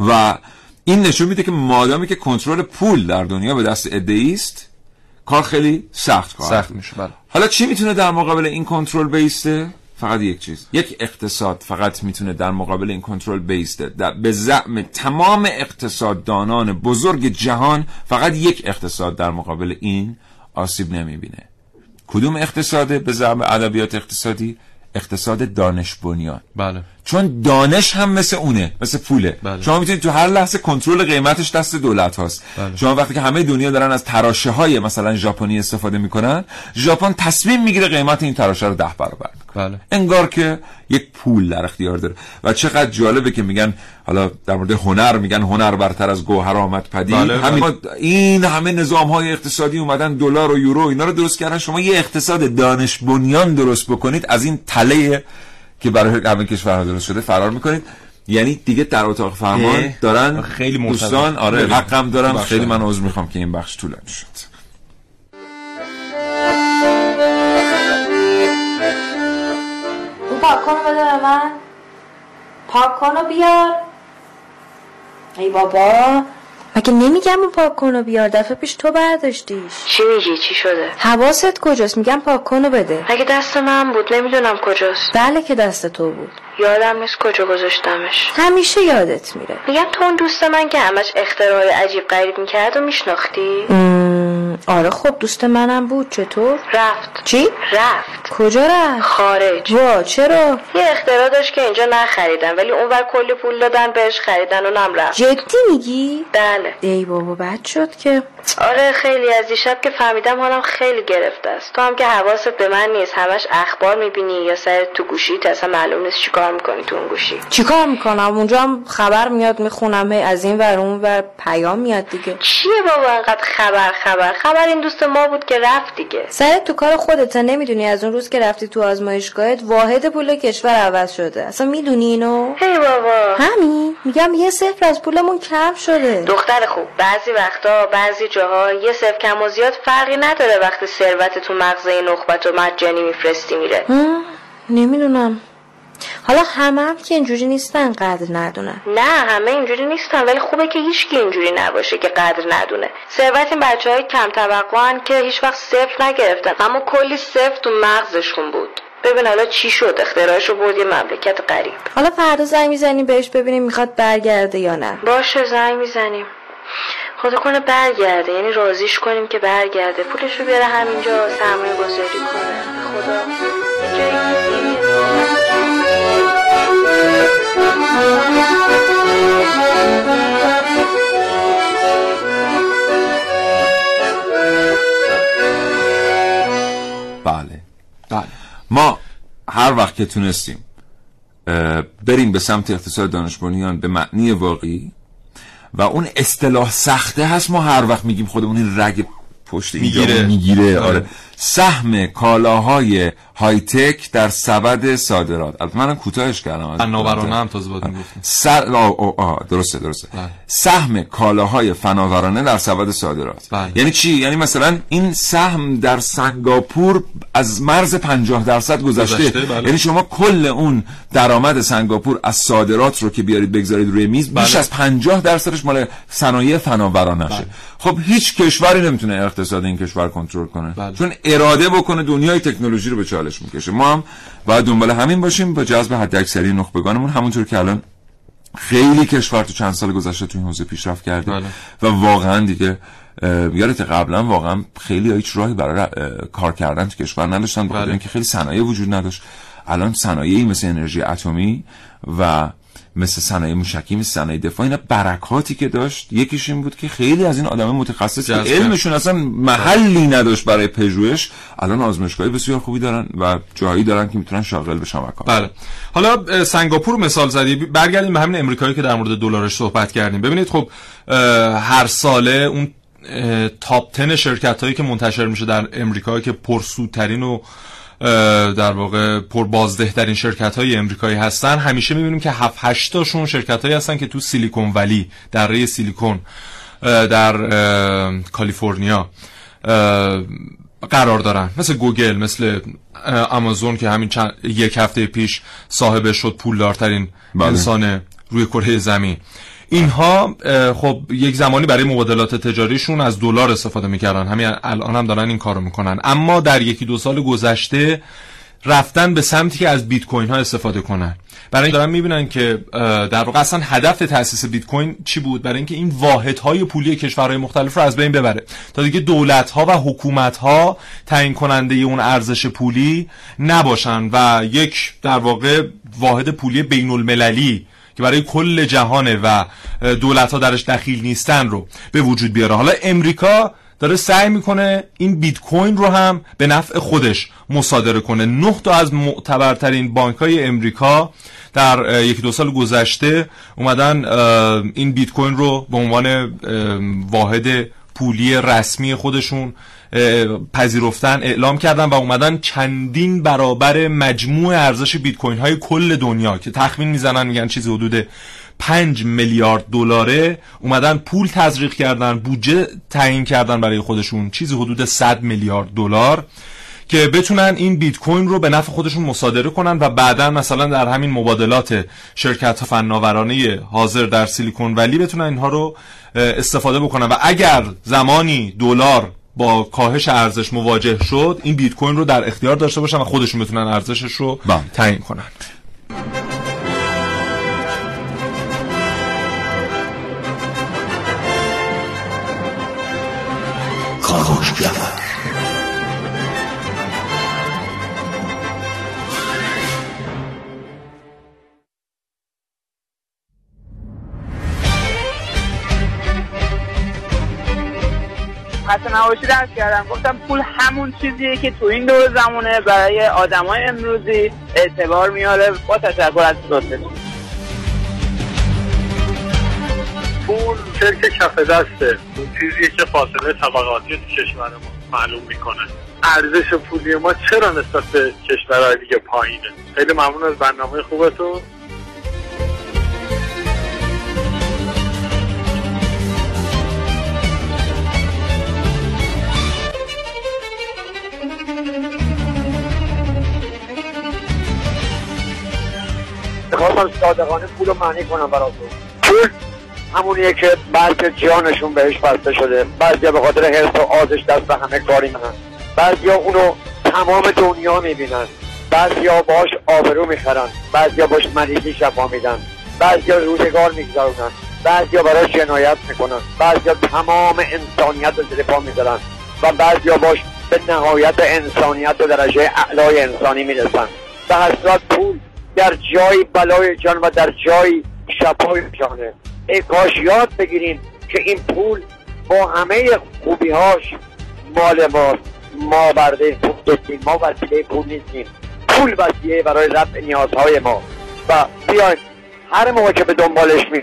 و این نشون میده که مادامی که کنترل پول در دنیا به دست عده‌ای است کار خیلی سخت خواهد سخت. میشه بله. حالا چی می‌تونه در مقابل این کنترل بیسته؟ فقط یک چیز. یک اقتصاد فقط می‌تونه در مقابل این کنترل بیسته. در به زعم تمام اقتصاددانان بزرگ جهان فقط یک اقتصاد در مقابل این آسیب نمی‌بینه. کدوم اقتصاده به زعم ادبیات اقتصادی؟ اقتصاد دانش بنیان. بله. چون دانش هم مثل اونه مثل پوله. بله. شما می‌تونید تو هر لحظه کنترل قیمتش دست دولت هاست. بله. شما وقتی که همه دنیا دارن از تراشه های مثلا ژاپنی استفاده می‌کنن ژاپن تصمیم می‌گیره قیمت این تراشه رو ده برابر بله. انگار که یک پول در اختیار داره. و چقدر جالبه که میگن حالا در مورد هنر میگن هنر برتر از گوهر آمد پدید. بله، همین بله. این همه نظام های اقتصادی اومدن دلار و یورو اینا رو درست کردن. شما یه اقتصاد دانش بنیان درست بکنید از این تله که برای همه کشورها درست شده فرار می‌کنید یعنی دیگه در اتاق فرمان دارن خیلی. دوستان آره. حقم دارن ببخشید. خیلی من عذر می‌خوام که این بخش طولانی شد اون پاکن رو بده به من پاکن رو بیار ای بابا مگه نمیگم اون پاکن رو بیار؟ دفعه پیش تو برداشتیش. چی میگی؟ چی شده؟ حواست کجاست؟ میگم پاکن رو بده. اگه دست من بود؟ نمی‌دونم کجاست. بله که دست تو بود. یادم نیست کجا گذاشتمش؟ همیشه یادت میره. میگم تو اون دوست من که همش اختراع عجیب غریب می‌کرد و میشناختی؟ آره خب دوست منم بود. چطور؟ رفت. چی؟ رفت. کجا رفت؟ خارج. وا چرا؟ یه اختراع داشت که اینجا نخریدن ولی اونور کلی پول دادن بهش خریدن و نم رفت. جدی میگی؟ بله. ای بابا بد شد که. آره خیلی از دیشب که فهمیدم حالم خیلی گرفته است. تو هم که حواست به من نیست همش اخبار می‌بینی یا سر تو گوشی اصلا معلوم نیست چیکار می‌کنی تو اون گوشی؟ چیکار می‌کنم؟ اونجا هم خبر میاد می‌خونم هی از این ور اون ور پیام میاد دیگه. چیه بابا انقدر خبر خبر؟ خبر این دوست ما بود که رفت دیگه. سرت تو کار خودت نمی‌دونی از اون روز که رفتی تو آزمایشگاهت واحد پول کشور عوض شده. اصلا می‌دونی اینو؟ هی بابا. همین. میگم یه صفر از پولمون کم شده. دختر خوب بعضی وقتا بعضی جاها یه صفر کم و زیاد فرقی نداره وقتی ثروت تو مغزه نخبت و مجانی میفرستی میره. نمی‌دونم. حالا همه هم که اینجوری نیستن قدر ندونن نه همه اینجوری نیستن ولی خوبه که هیچ اینجوری نباشه که قدر ندونه. ثروت این بچه های کم توقعن که هیچ وقت صفر نگرفتن اما کلی صفر تو مغزشون بود. ببین حالا چی شد؟ اختراعش رو برد یه مملکت غریب. حالا فردا زنگ می‌زنیم بهش ببینیم می‌خواد برگرده یا نه. باشه زنگ می‌زنیم. خدا کنه برگرده یعنی راضیش کنیم که برگرده. پولش رو بیاره همینجا سرمایه گذاری کنه. خدا. بله. بله. ما هر وقت که تونستیم بریم به سمت اقتصاد دانش به معنی واقعی و اون اصطلاح سخته هست ما هر وقت میگیم خودمون این رگ پشت می‌گیره. می‌گیره. آره. سهم کالاهای های تک در سبد صادرات البته منم کوتاهش کردم فناورانه هم تازه بود سر درسته درسته بله. سهم کالاهای فناورانه در سبد صادرات بله. یعنی چی یعنی مثلا این سهم در سنگاپور از مرز 50 درصد گذشته, بله. یعنی شما کل اون درآمد سنگاپور از صادرات رو که بیارید بگذارید روی میز بیش بله. از 50 درصدش مال صنایع فناورانه شه خب هیچ کشوری نمی‌تونه اقتصاد این کشور کنترل کنه بله. چون اراده بکنه دنیای تکنولوژی رو به چالش می‌کشه ما هم باید دنبال همین باشیم با جذب حداکثری نخبگانمون همونطور که الان خیلی کشور تو چند سال گذشته تو این حوزه پیشرفت کرده بله. و واقعا دیگه یادت قبلا واقعا خیلی هیچ راهی برای کار کردن تو کشور نداشتن بخاطر بله. اینکه خیلی صنایع وجود نداشت الان صنایعی مثل انرژی اتمی و مثل صنایع موشکی مثل صنایع دفاع اینا برکاتی که داشت. یکیش این بود که خیلی از این آدم متخصص که. علمشون اصلا محلی نداشت برای پژوهش الان آزمایشگاه بسیار خوبی دارن و جایی دارن که می‌تونن شاغل بشن و کار بله. حالا سنگاپور مثال زدی. برگردیم به همین امریکایی که در مورد دلارش صحبت کردیم. ببینید خب هر ساله اون تاپ 10 شرکت هایی که منتشر میشه در امریکا که پرسودترین و در واقع پر بازده ترین شرکت های امریکایی هستن. همیشه می‌بینیم که 7 8 تاشون شرکت هایی هستن که تو سیلیکون ولی در سیلیکون در کالیفرنیا قرار دارن. مثل گوگل مثل آمازون که همین چند یک هفته پیش صاحب شد پولدارترین بله. انسان روی کره زمین. اینها خب یک زمانی برای مبادلات تجاریشون از دلار استفاده می‌کردن. همین الان هم دارن این کارو می‌کنن. اما در یکی دو سال گذشته رفتن به سمتی که از بیت کوین ها استفاده کنن. برای این دارن می‌بینن که در واقع اصلا هدف تاسیس بیت کوین چی بود؟ برای اینکه این واحد های پولی کشورهای مختلف رو از بین ببره. تا دیگه دولت ها و حکومت ها تعیین کننده اون ارزش پولی نباشن و یک در واقع واحد پولی بین المللی که برای کل جهانه و دولت ها درش دخیل نیستن رو به وجود بیاره. حالا امریکا داره سعی می‌کنه این بیت کوین رو هم به نفع خودش مصادره کنه. نه تا از معتبرترین بانک های امریکا در یکی دو سال گذشته اومدن این بیت کوین رو به عنوان واحد پولی رسمی خودشون پذیرفتن اعلام کردن و اومدن چندین برابر مجموع ارزش بیت کوین های کل دنیا که تخمین می‌زنن میگن چیزی حدود 5 میلیارد دلاره اومدن پول تزریق کردن بودجه تعیین کردن برای خودشون چیزی حدود 100 میلیارد دلار که بتونن این بیت کوین رو به نفع خودشون مصادره کنن و بعدا مثلا در همین مبادلات شرکت فناورانه حاضر در سیلیکون ولی بتونن اینها رو استفاده بکنن. و اگر زمانی دلار با کاهش ارزش مواجه شد این بیت کوین رو در اختیار داشته باشن و خودشون بتونن ارزشش رو بله. تعیین کنن درس کردم. گفتم پول همون چیزیه که تو این دور زمانه برای آدمای امروزی اعتبار میاره. با تشکر از دوستتون پول شرک کف دسته. اون چیزیه که فاصله طبقاتی تو کشور ما معلوم می‌کنه. ارزش پولی ما چرا نسبت به کشورهای دیگه پایینه؟ خیلی ممنون از برنامه خوبتون. می‌خواستم صادقانه پول رو معنی کنم براتون. پول همونیه که بعضی جانشون بهش بسته شده. بعضی به خاطر حرس و آزش دست به همه کاری میهن بعضی اونو تمام دنیا می‌بینن. بعضی ها باش آبرو می‌خرن. بعضی باش مریضی شفا میدن. بعضی روزگار میگذارونن بعضی براش جنایت می‌کنن. بعضی تمام انسانیت رو زیر پا می‌ذارن. و بعضی باش به نهایت انسانیت و درجه اعلای انسانی می‌رسن. به حسرت پول در جای بلای جان و در جای شفای جانه. ای کاش یاد بگیریم که این پول با همه خوبیهاش مال ماست ما برده پول دستیم ما وسیله پول نیستیم. پول وسیله برای رفع نیازهای ما. و بیاین هر موقع که به دنبالش می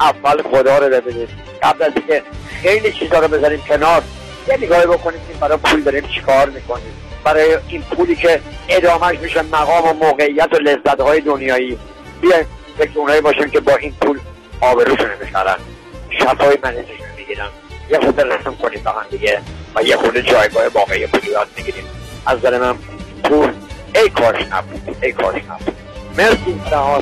اول خدا رو ببینید قبل از اینکه خیلی چیزا رو بذاریم کنار یه نگاهی بکنیم برای پول داریم چیکار می‌کنیم. برای این پولی که ادامهش میشه مقام و موقعیت و لذت های دنیایی. بیایم فکر اونایی باشیم که با این پول آبروشون می‌خرن. شفای منزشون می‌گیرن. یه خود رسم کنیم به هم دیگه و یه خود جایگاه واقعی پولی یاد می‌گیریم. از نظر من پول ای کارش نبود ای کارش نبود. مرسی. رها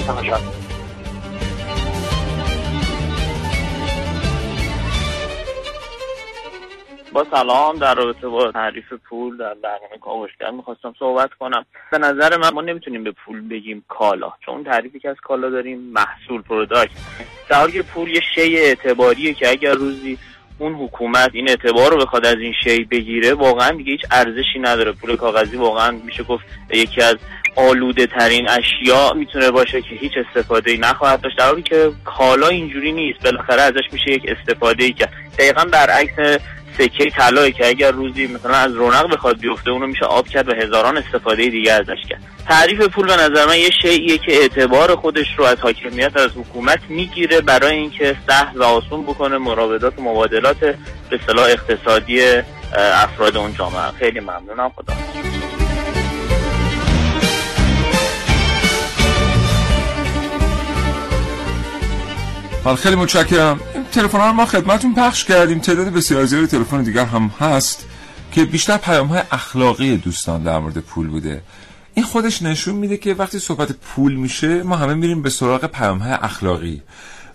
سلام در رابطه با تعریف پول در برنامه کاوشگر می‌خواستم صحبت کنم. به نظر من ما نمی‌تونیم به پول بگیم کالا چون تعریفی که از کالا داریم محصول product در حالی که پول یه شی اعتباریه که اگر روزی اون حکومت این اعتبار رو بخواد از این شی بگیره واقعا دیگه هیچ ارزشی نداره. پول کاغذی واقعا میشه گفت یکی از آلوده ترین اشیا می‌تونه باشه که هیچ استفاده ای نخواهد داشت. در حالی که کالا اینجوری نیست. بالاخره ازش میشه یک استفاده ای که دقیقا برعکس سکه طلایی که اگر روزی مثلا از رونق بخواد بیفته اونو میشه آب کرد و هزاران استفاده دیگه ازش کرد. تعریف پول به نظر من یه شیء که اعتبار خودش رو از حاکمیت از حکومت می‌گیره برای اینکه سهل و آسون بکنه مراودات و مبادلات به صلاح اقتصادی افراد اون جامعه. خیلی ممنونم. خدا حال خیلی متشکرم. تلفن رو ما خدمتتون پخش کردیم. تعداد بسیار زیادی تلفن دیگر هم هست که بیشتر پیام های اخلاقی دوستان در مورد پول بوده. این خودش نشون میده که وقتی صحبت پول میشه ما همه میریم به سراغ پیام های اخلاقی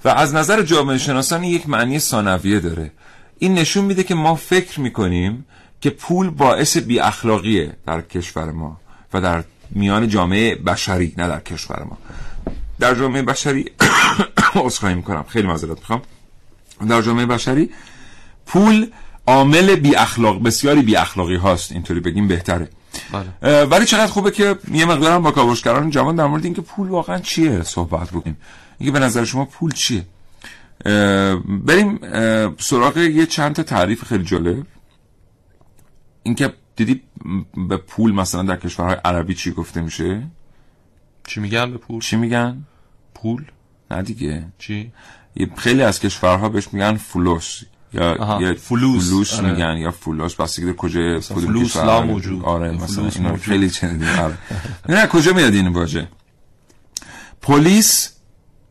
و از نظر جامعه شناسان یک معنی ثانویه داره. این نشون میده که ما فکر می‌کنیم که پول باعث بی اخلاقیه در کشور ما و در میان جامعه بشری نه در کشور ما. در جامعه بشری عذرخواهی می‌کنم. خیلی معذرت می‌خوام. در جامعه بشری پول عامل بی اخلاق بسیاری بی اخلاقی هاست اینطوری بگیم بهتره. بله. ولی چقدر خوبه که یه مقدارم با کاوشگران جوان در مورد اینکه پول واقعا چیه صحبت بکنیم. اینکه به نظر شما پول چیه؟ بریم سراغ یه چند تا تعریف خیلی جالب. اینکه دیدی به پول مثلا در کشورهای عربی چی گفته میشه؟ چی میگن به پول؟ چی میگن؟ پول؟ نه دیگه. چی؟ خیلی از کشورها بهش میگن فلوس یا یا فلوس, فلوس آره. میگن یا فلوس. بس دیگه کجا فلوس لا موجود. آره مثلا اینا خیلی چندین آره. نه کجا میاد این واژه؟ پلیس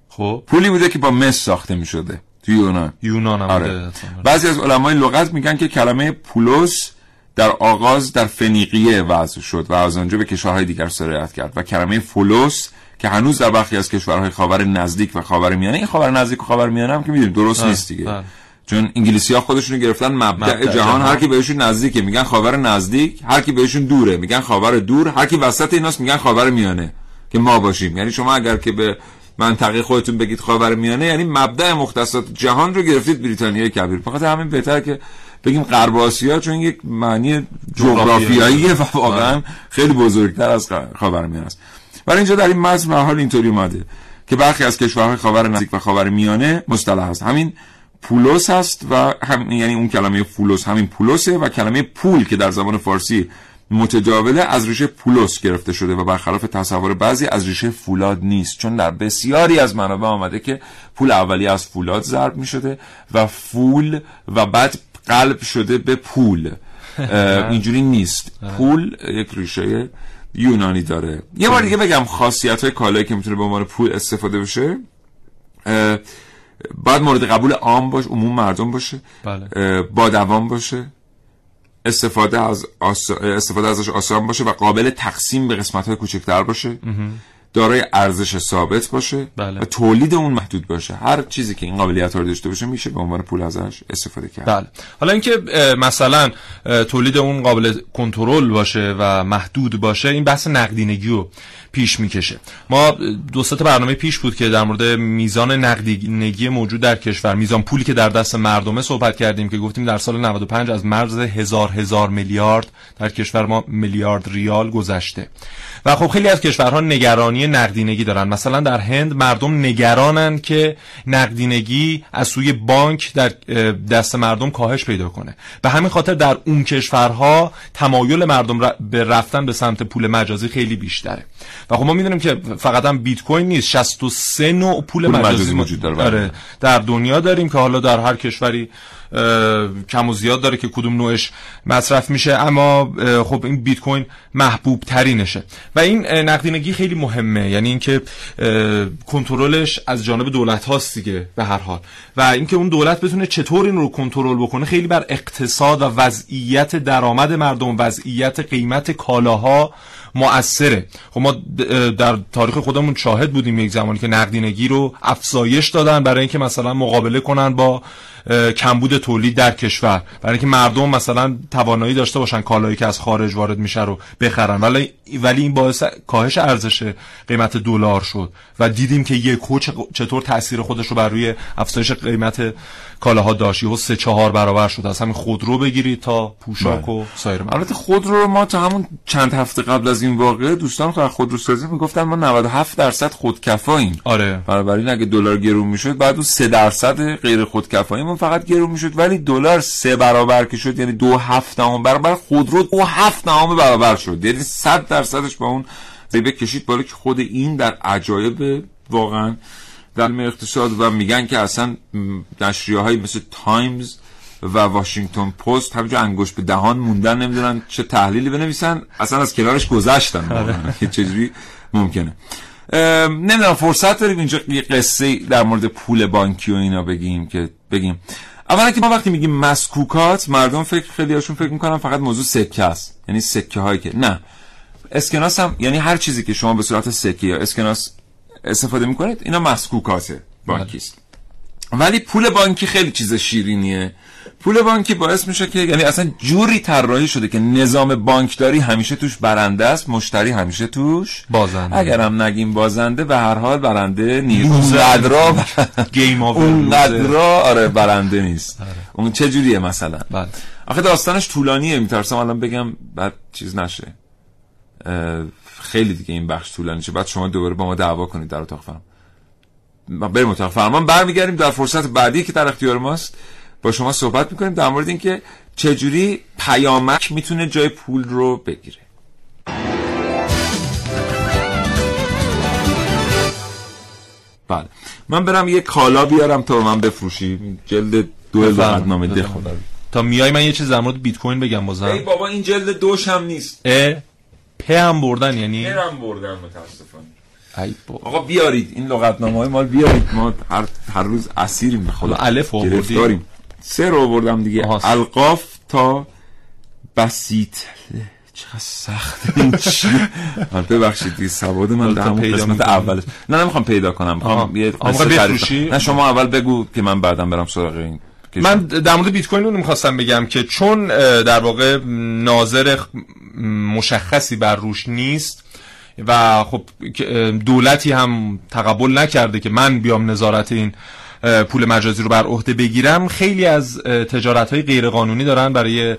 خب. پولی بوده که با مس ساخته می‌شده. تو یونان. یونان هم آره. بعضی از علمای لغت میگن که کلمه پولوس در آغاز در فنیقیه وضع شد و از آنجا به کشورهای دیگر سرایت کرد و کلمه فلوس که هنوز در برخی از کشورهای خاور نزدیک و خاور میانه این خاور نزدیک و خاور میانه هم که می‌دونیم درست نیست دیگه. چون انگلیسی ها خودشونو گرفتن مبدع, جهان, هر کی بهشون نزدیکه میگن خاور نزدیک هر کی بهشون دوره میگن خاور دور هر کی وسط ایناست میگن خاور میانه که ما باشیم. یعنی شما اگر که به منطقه خودتون بگید خاور میانه یعنی مبدع مختصات جهان رو گرفتید بریتانیای کبیر. فقط همین بهتر که بگیم غرب آسیا چون یک معنی جغرافیاییه و واقعا خیلی بزرگتر از خاورمیانه است. برای اینجا در این متن به حال اینطوری اومده که برخی از کشورهای خاور نزدیک و خاور میانه مصطلح هست همین پولوس هست و هم یعنی اون کلمه فولوس همین پولوسه و کلمه پول که در زبان فارسی متجاوله از ریشه پولوس گرفته شده و برخلاف تصور بعضی از ریشه فولاد نیست. چون در بسیاری از منابع آمده که پول اولی از فولاد ضرب می شده و فول و بعد قلب شده به پول. اینجوری نیست. پول یک ریشه یونانی داره. یه بار دیگه بگم خاصیت های کالایی که می‌تونه به عنوان پول استفاده بشه. باید مورد قبول عام باشه عموم مردم باشه. بله. با دوام باشه. استفاده از استفاده ازش آسان باشه و قابل تقسیم به قسمت های کوچکتر باشه. دارای ارزش ثابت باشه بله. و تولید اون محدود باشه. هر چیزی که این قابلیت رو داشته باشه میشه به عنوان پول ازش استفاده کرد. بله. حالا اینکه مثلا تولید اون قابل کنترل باشه و محدود باشه این بحث نقدینگی رو پیش می‌کشه. ما دو تا برنامه پیش بود که در مورد میزان نقدینگی موجود در کشور میزان پولی که در دست مردمه صحبت کردیم که گفتیم در سال 95 از مرز هزار هزار میلیارد در کشور ما میلیارد ریال گذشته. و خب خیلی از کشورها نگرانی نقدینگی دارن. مثلا در هند مردم نگرانن که نقدینگی از سوی بانک در دست مردم کاهش پیدا کنه. به همین خاطر در اون کشورها تمایل مردم به رفتن به سمت پول مجازی خیلی بیشتره. و خب ما می‌دونیم که فقط هم بیت کوین نیست 63 نوع پول, پول مجازی, مجازی وجود داره. بله. در دنیا داریم که حالا در هر کشوری کم و زیاد داره که کدوم نوعش مصرف میشه اما خب این بیت کوین محبوب ترینشه و این نقدینگی خیلی مهمه یعنی اینکه کنترلش از جانب دولت هاست دیگه به هر حال. و اینکه اون دولت بتونه چطور این رو کنترل بکنه خیلی بر اقتصاد و وضعیت درآمد مردم وضعیت قیمت کالاها مؤثره. خب ما در تاریخ خودمون شاهد بودیم یک زمانی که نقدینگی رو افزایش دادن برای اینکه مثلا مقابله کنن با کمبود تولید در کشور. برای اینکه مردم مثلا توانایی داشته باشن کالایی که از خارج وارد میشه رو بخرن. ولی ولی این باعث کاهش ارزش قیمت دلار شد. و دیدیم که یک چطور تاثیر خودش رو بر روی افزایش قیمت کالاها داشت یهو سه چهار برابر شد. از همین خودرو بگیرید تا پوشاک و سایر البته خودرو رو ما تا همون چند هفته قبل از این واقعه دوستان که خودرو سازی می‌گفتن ما 97 درصد خودکفاییم. آره. بنابراین اگه دلار گرون می‌شد بعد اون 3 درصد غیر خودکفاییمون فقط گرون می‌شد. ولی دلار سه برابر که شد یعنی دو هفت دهم برابر خودرو دو هفت دهم برابر شد. یعنی 100 درصدش با اون زیبه کشید بالا که خود این در عجایب واقعا در اقتصاد و میگن که اصلا نشریه های مثل تایمز و واشنگتن پست همینجا انگوش به دهان موندن نمی‌دونن چه تحلیلی بنویسن اصلا از کنارش گذشتن. آره. که چجوری ممکنه. نمی‌دونم فرصت داریم اینجا یه قصه در مورد پول بانکی و اینا بگیم که بگیم. اولا که ما وقتی میگیم مسکوکات مردم فکر خیلی هاشون فکر می‌کنن فقط موضوع سکه است. یعنی سکه هایی که نه. اسکناس هم یعنی هر چیزی که شما به صورت سکه یا اسکناس استفاده می‌کنید؟ اینا مسکوکات بانکی است ولی پول بانکی خیلی چیز شیرینیه. پول بانکی باعث میشه که یعنی اصلا جوری طراحی شده که نظام بانکداری همیشه توش برنده است مشتری همیشه توش. بازنده. اگر هم نگیم بازنده به هر حال برنده نیست. اونقدر گیم اونقدر آره برنده نیست. آره. اون چه جوریه مثلا؟ بله. آخه داستانش طولانیه میترسم الان بگم بعد چیز نشه. خیلی دیگه این بخش طولانی شه. بعد شما دوباره با ما دعوا کنید در اتاق فرمان. بریم اتاق فرمان برمیگردیم در فرصت بعدی که در اختیار ماست. با شما صحبت می‌کنیم در مورد اینکه چجوری پیامک می‌تونه جای پول رو بگیره. بله. من برم یه کالا بیارم تا من بفروشی. جلد دو لغتنامه ده خدا تا میای من یه چیز در مورد بیت کوین بگم بازم. ای بابا این جلد دوش هم نیست. اه؟ په هم بردن یعنی په هم بردن متاسفانه. ای آقا بیارید این لغتنامه های مال بیارید. ما هر, هر روز اسیریم خدا الف آوردیم سه رو بردم دیگه. القاف تا بسیط. چقدر سخت این چی؟ ببخشید دیگه سواد من در همون قسمت اول نه نمی‌خوام پیدا کنم. می‌خوام یه نه شما اول بگو که من بعدم برم سراغ این. من در مورد بیت کوین رو می‌خواستم بگم که چون در واقع ناظر مشخصی بر روش نیست و خب دولتی هم تقبل نکرده که من بیام نظارت این پول مجازی رو بر عهده بگیرم خیلی از تجارت های غیر قانونی دارن برای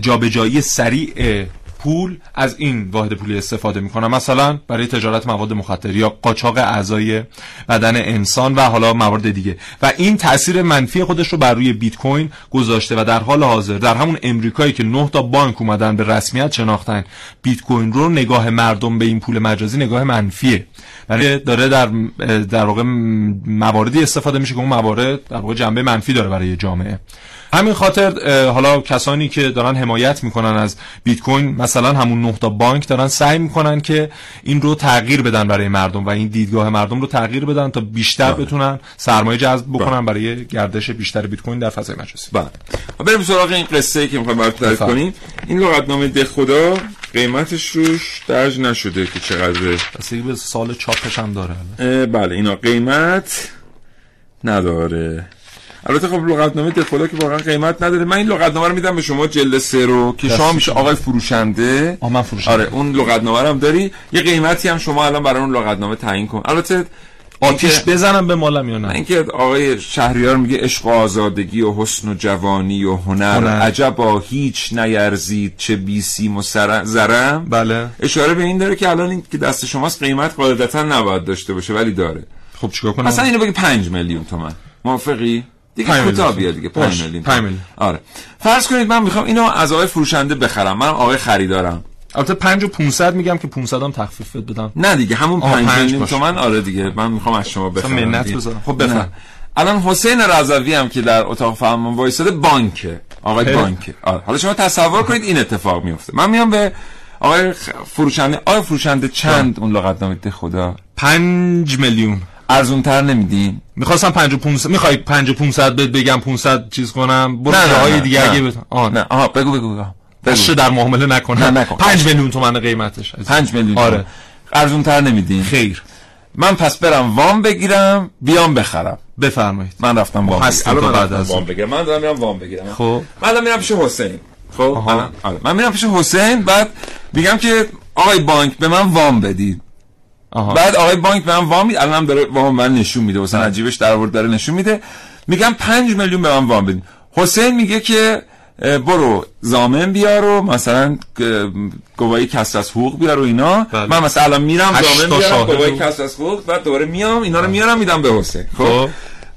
جابجایی سریع پول از این واحد پولی استفاده می‌کنن مثلا برای تجارت مواد مخدر یا قاچاق اعضای بدن انسان و حالا موارد دیگه. و این تاثیر منفی خودش رو بر روی بیت کوین گذاشته و در حال حاضر در همون امریکایی که نه تا بانک اومدن به رسمیت شناختن بیت کوین رو نگاه مردم به این پول مجازی نگاه منفیه. برای داره در در واقع مواردی استفاده میشه که اون موارد در واقع جنبه منفی داره برای جامعه. همین خاطر حالا کسانی که دارن حمایت می‌کنن از بیت کوین مثلا همون نه تا بانک دارن سعی می‌کنن که این رو تغییر بدن برای مردم و این دیدگاه مردم رو تغییر بدن تا بیشتر بتونن سرمایه جذب بکنن برای گردش بیشتر بیت کوین در فضای مجازی. بله. بریم سراغ این قصه ای که می‌خوایم براتون تعریف. کنیم. این لغتنامه ده خدا قیمتش روش درج نشده که چقدره بستگی به سال چاپش هم داره. بله اینا قیمت نداره. البته خب لغتنامه خدا که واقعا قیمت نداره. من این لغتنامه رو میدم به شما جلد سه رو. که شما میشه. آقای فروشنده. آه من فروشنده. آره اون لغتنامه رو هم داری. یه قیمتی هم شما الان برای اون لغتنامه تعیین کن. البته آتیش بزنم به مالم یا نه؟ اینکه آقای شهریار میگه عشق و آزادگی و حسن و جوانی و هنر, هنر. عجبا هیچ نیرزید چه بیسیم و سر- زرم. بله. اشاره به این داره که الان این که دست شماست قیمت قاعدتا نباید داشته باشه ولی داره. خب چیکار کنم؟ مثلا اینو بگی 5 میلیون تومن. موافقی؟ دیگه کوتاه. بیا دیگه؟ باش، 5 میلیون. آره. فرض کنید من می‌خوام اینو از آقای فروشنده بخرم. منم آقای خریدارم. البته 5 و 500 میگم که 500 هم تخفیف بد بدم. نه دیگه همون آه، 5 پنج میلیون. تومن آره دیگه. من می‌خوام از شما بخرم منت. بذارم. خب بخرم الان حسین رضوی هم که در اتاق فرمان وایساده بانکه آقای هی. بانکه آره. حالا شما تصور کنید این اتفاق میفته من میام به آقای فروشنده آقای فروشنده چند اون لغتنامه خدا. 5 میلیون. ارزون تر نمیدین می‌خواستم 5 و 500 می‌خوای 5 و 500 بهت بگم 500 چیز کنم؟ برو نه، نه، جاهای نه، دیگه نه. اگه بت... آه نه آها بگو بگو بگو. باشه در معامله نکنم نه، نکن. 5 میلیون تومن قیمتش عزیز. 5 میلیون آره. ارزون تر نمیدین خیر. من پس برم وام بگیرم بیام بخرم. بفرمایید. من رفتم وام هستیم بگیرم. من بعد از وام بگیرم. من دارم میرم وام بگیرم. خب. من الان میرم پیش حسین. خب آره. من میرم پیش حسین بعد میگم که آقای بانک به من وام بدید. آها. بعد آقای بانک به من وام میده. الان هم داره وام من نشون میده. حسین عجیبش در آورد داره نشون میده. میگم 5 میلیون به من وام بدید حسین میگه که برو زامن بیار و مثلا اه، گواهی کسر از حقوق بیار و اینا. بله. من مثلا الان میرم زامن بیارم گواهی کسر از حقوق بعد دوباره میام اینا رو میارم میدم به حسین. خب؟ خب.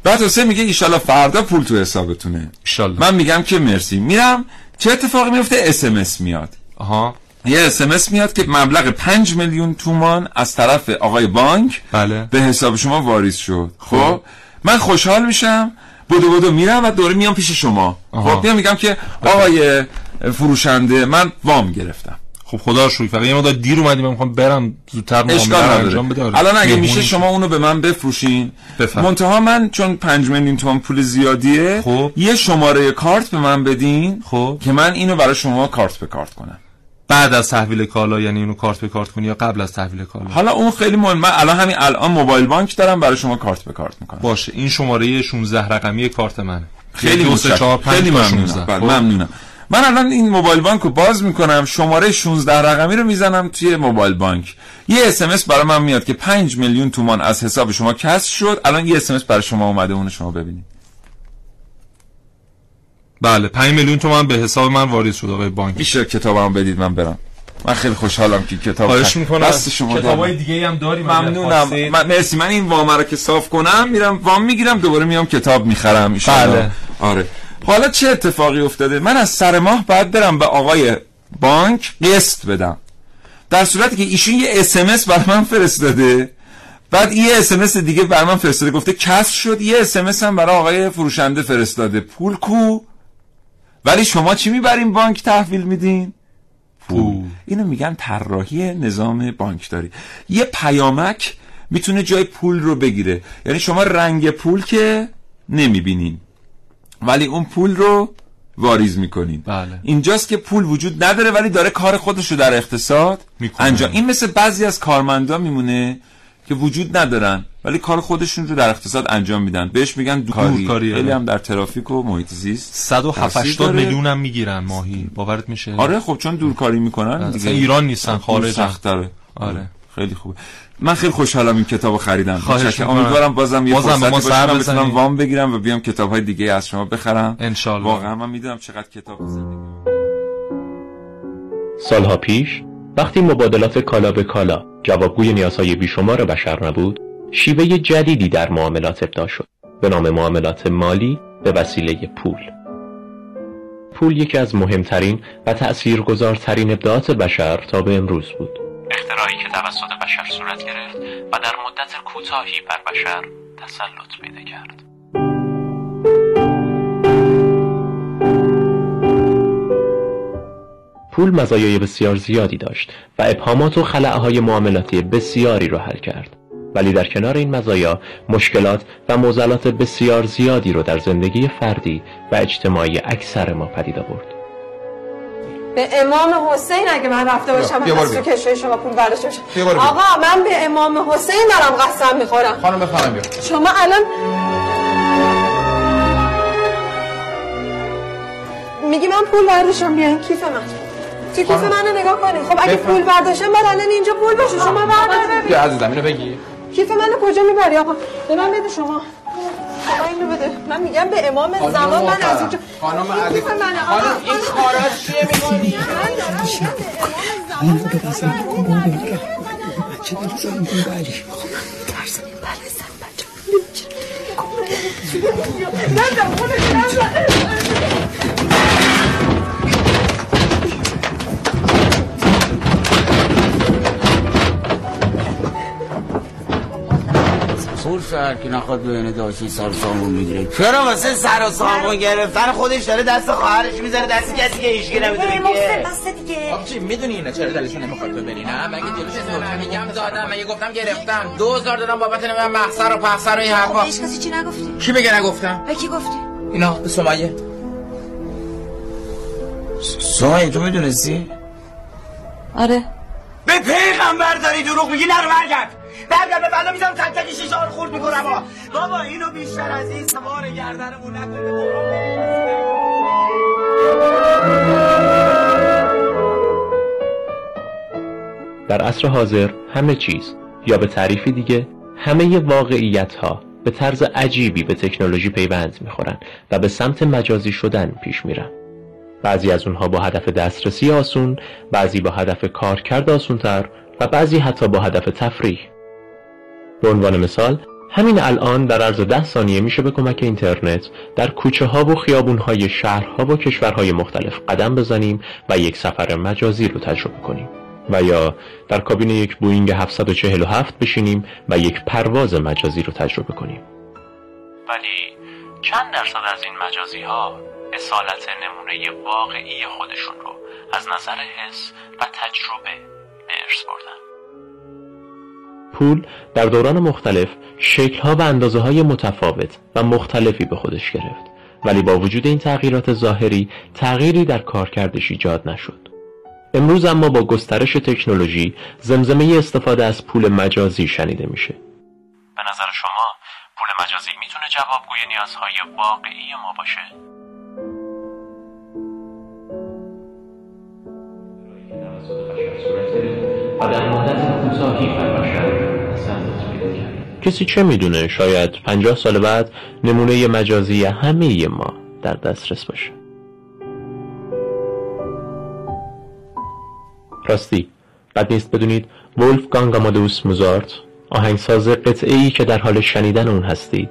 بعد حسین میگه ایشالله فردا پول تو حسابتونه. ایشالله من میگم که مرسی. میرم چه اتفاقی میفته اس میاد. آها. یه اس ام اس میاد که مبلغ 5 میلیون تومان از طرف آقای بانک بله. به حساب شما واریز شد. خب. من خوشحال میشم. بودو بودو میرم و دوره میام پیش شما. آها. خب؟ میام میگم که آقای فروشنده من وام گرفتم. خب خدا شکر. فقط یه مقدار دیر اومدیم من می‌خوام برم زودتر معامله انجام نداره آره. الان اگه میشه. شما اونو به من بفروشین. بفرم. منتها من چون 5 میلیون تومان پول زیادیه خب. یه شماره کارت به من بدین خب. که من اینو برای شما کارت به کارت کنم. بعد از تحویل کالا یعنی اینو کارت به کارت کنی یا قبل از تحویل کالا؟ حالا اون خیلی مهم. من الان همین الان موبایل بانک دارم برای شما کارت به کارت می‌کنم. باشه. این شماره 16 رقمی کارت منه. خیلی دو سه متشکرم. چهار پنج خیلی ممنونم. 16. بله، خب. ممنونم. من الان این موبایل بانک رو باز می‌کنم شماره 16 رقمی رو می‌زنم توی موبایل بانک. یه اسمس برای من میاد که 5 میلیون تومان از حساب شما کسر شد. الان یه اسمس برای شما اومده اون شما ببینید. بله 5 میلیون تومان به حساب من واریز شد آقای بانک. میشه کتابم بدید من برم. من خیلی خوشحالم که کتاب خواهش می‌کنم. دست شما کتابای. دیگه هم داریم ممنونم. من مرسی. من این وام رو که صاف کنم میرم وام می‌گیرم دوباره میام کتاب می‌خرم بله. آره. حالا چه اتفاقی افتاده؟ من از سر ماه باید برم به آقای بانک قسط بدم. در صورتی که ایشون یه اسمس برای من فرستاده. بعد یه اسمس دیگه برای من فرستاده. گفته کسر شد. یه اسمس هم برای آقای فروشنده فرستاده. پول کو؟ ولی شما چی می‌برین بانک تحویل میدین؟ پول. اینو میگن طراحی نظام بانکداری. یه پیامک می‌تونه جای پول رو بگیره. یعنی شما رنگ پول که نمی‌بینین. ولی اون پول رو واریز می‌کنین. بله. اینجاست که پول وجود نداره ولی داره کار خودش رو در اقتصاد می‌کنه. انجام. این مثل بعضی از کارمندا میمونه که وجود ندارن ولی کار خودشون رو در اقتصاد انجام میدن. بهش میگن دورکاری خیلی آره. هم در ترافیک و محیط زیست 170 تاثیر داره. میلیون هم می‌گیرن ماهی. باورت میشه؟ آره خب چون دورکاری می‌کنن اصلا دیگه. ایران نیستن خارج سخت داره آره. خیلی خوبه. من خیلی خوشحالم این کتابو خریدم. خواهش. امیدوارم بازم یه بازم فرصتی بزنی. بتونم وام بگیرم و بیام کتاب‌های دیگه از شما بخرم. انشالله واقعا من می‌دونم چقدر کتاب زندگی. سالها پیش وقتی مبادلات کالا به کالا جوابگوی نیازهای بیشمار بشر نبود شیوه جدیدی در معاملات ابدا شد به نام معاملات مالی به وسیله پول. پول یکی از مهمترین و تأثیرگذارترین ابداعات بشر تا به امروز بود. اختراعی که توسط بشر صورت گرفت و در مدت کوتاهی بر بشر تسلط پیدا کرد. پول مزایای بسیار زیادی داشت و ابهامات و خلعهای معاملاتی بسیاری را حل کرد. ولی در کنار این مزایا مشکلات و معضلات بسیار زیادی رو در زندگی فردی و اجتماعی اکثر ما پدید آورد. به امام حسین اگه من رفته باشم بیا بار از تو بیا. کشوی شما پول برداشته باشم. آقا من به امام حسین دارم قسم می‌خورم. خانم بفرمایید بیا. شما الان میگی من پول برداشتم بیاین. کیف من؟ تو کیف منو نگاه کنی خب اگه. پول برداشتم بعد الان اینجا پول باشه شما بردار بیا عزیزم اینو بگی. کیف منو کجا می‌بری آقا؟ به من بده شما. شما اینو بده. من میگم به امام زمان من از. اینجا خانم این عزیز. آقا خانم این کارا چیه می‌کنی؟ من دارم به امام زمان. من از اینجا خور شهر که نخواد بین داشتی سر سامون می‌گیره. چرا واسه سر و سامون گرفتن؟ خودش داره دست خواهرش می‌ذاره دست کسی که هیچکی نمی‌دونه که خب چی می‌دونی اینا چرا دلشون نمی‌خواد ببری نه؟ مگه جلوش نکته میگم دادم مگه گفتم گرفتم؟ 2000 دادم بابت من محصر و پخسر و این حرفا. هیچ کسی چی نگفتی؟ کی بگه نگفتم؟ به کی گفتی؟ اینا به سمیه. سایه تو می‌دونستی؟ آره. به پیغمبر داری دروغ میگی نرو برگرد. برگرد به بلا می‌زنم تک تک شیشه رو خورد می‌کنم. ها. بابا اینو بیشتر از این سوار گردنمون نکن. به در عصر حاضر همه چیز یا به تعریفی دیگه همه واقعیت ها به طرز عجیبی به تکنولوژی پیوند می‌خورن و به سمت مجازی شدن پیش میرن. بعضی از اونها با هدف دسترسی آسون بعضی با هدف کارکرد آسونتر و بعضی حتی با هدف تفریح. به عنوان مثال همین الان در عرض ده ثانیه میشه به کمک اینترنت در کوچه ها و خیابون های شهرها و کشورهای مختلف قدم بزنیم و یک سفر مجازی رو تجربه کنیم و یا در کابین یک بوینگ 747 بشینیم و یک پرواز مجازی رو تجربه کنیم. ولی چند درصد از این مجازی ها اصالت نمونه واقعی خودشون رو از نظر حس و تجربه به ارث بردن؟ پول در دوران مختلف شکلها و اندازه های متفاوت و مختلفی به خودش گرفت ولی با وجود این تغییرات ظاهری تغییری در کارکردش ایجاد نشد امروز اما با گسترش تکنولوژی زمزمه استفاده از پول مجازی شنیده میشه به نظر شما پول مجازی می‌تونه جوابگوی نیازهای واقعی ما باشه؟ و در مدت کوتاهی. کسی چه می‌دونه؟ شاید پنجاه سال بعد نمونه مجازی همه ما در دسترس باشه. راستی بد نیست بدونید ولف گانگ آمادوس موزارت آهنگساز قطعه ای که در حال شنیدن اون هستید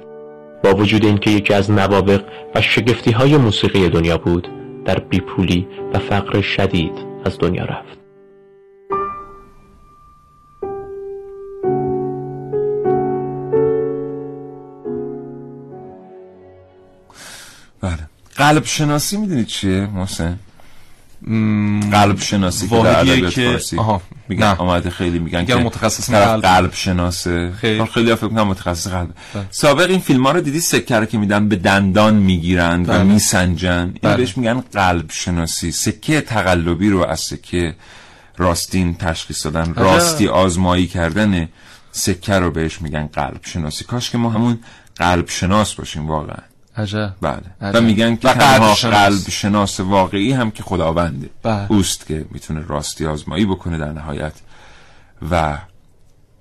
با وجود اینکه یکی از نوابق و شگفتی های موسیقی دنیا بود در بیپولی و فقر شدید از دنیا رفت. بله قلب شناسی می‌دونید چیه محسن قلب شناسی که در ادبیات که- فارسی میگن. آمده خیلی میگن میگن که متخصص قلب. قلب شناسه خیلی. خیلی فکر کنم متخصص قلب بله. سابق این فیلم ها رو دیدی سکه رو که میدن به دندان می‌گیرن و بله. میسنجن این بله. بهش میگن قلب شناسی سکه تقلبی رو از سکه راستین تشخیص دادن. راستی آزمایی کردن سکه رو بهش میگن قلب شناسی کاش که ما همون قلب شناس باشیم واقعا عجب. بله. عجب. و میگن که و تنها شناس. قلب شناس واقعی هم که خداونده بله. اوست که می‌تونه راستی آزمایی بکنه در نهایت و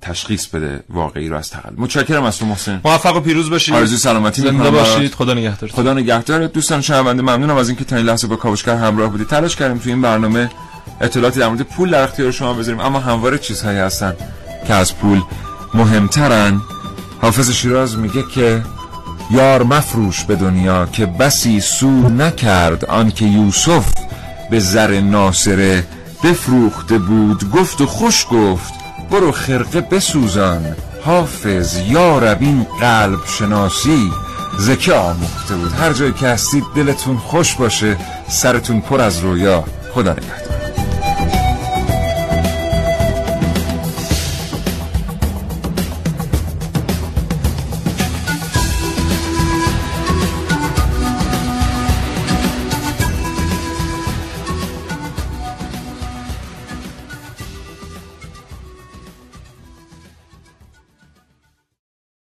تشخیص بده واقعی رو از تقلب. متشکرم از تو محسن. موفق و پیروز باشید. آرزوی سلامتی زنده باشید. خدا نگهدار خدا نگهدار دوستان شنونده ممنونم از اینکه تا این لحظه با کاوشگر همراه بودید. تلاش کردیم تو این برنامه اطلاعاتی در مورد پول در اختیار شما بذاریم. اما همواره چیزهایی هستن که از پول مهمترن. حافظ شیراز میگه که یار مفروش به دنیا که بسی سو نکرد آنکه یوسف به زر ناصره بفروخته بود. گفت و خوش گفت برو خرقه بسوزان. حافظ یا رب این قلب شناسی زکه آموخته بود. هر جایی که هستید دلتون خوش باشه سرتون پر از رویا. خدا نگهدار.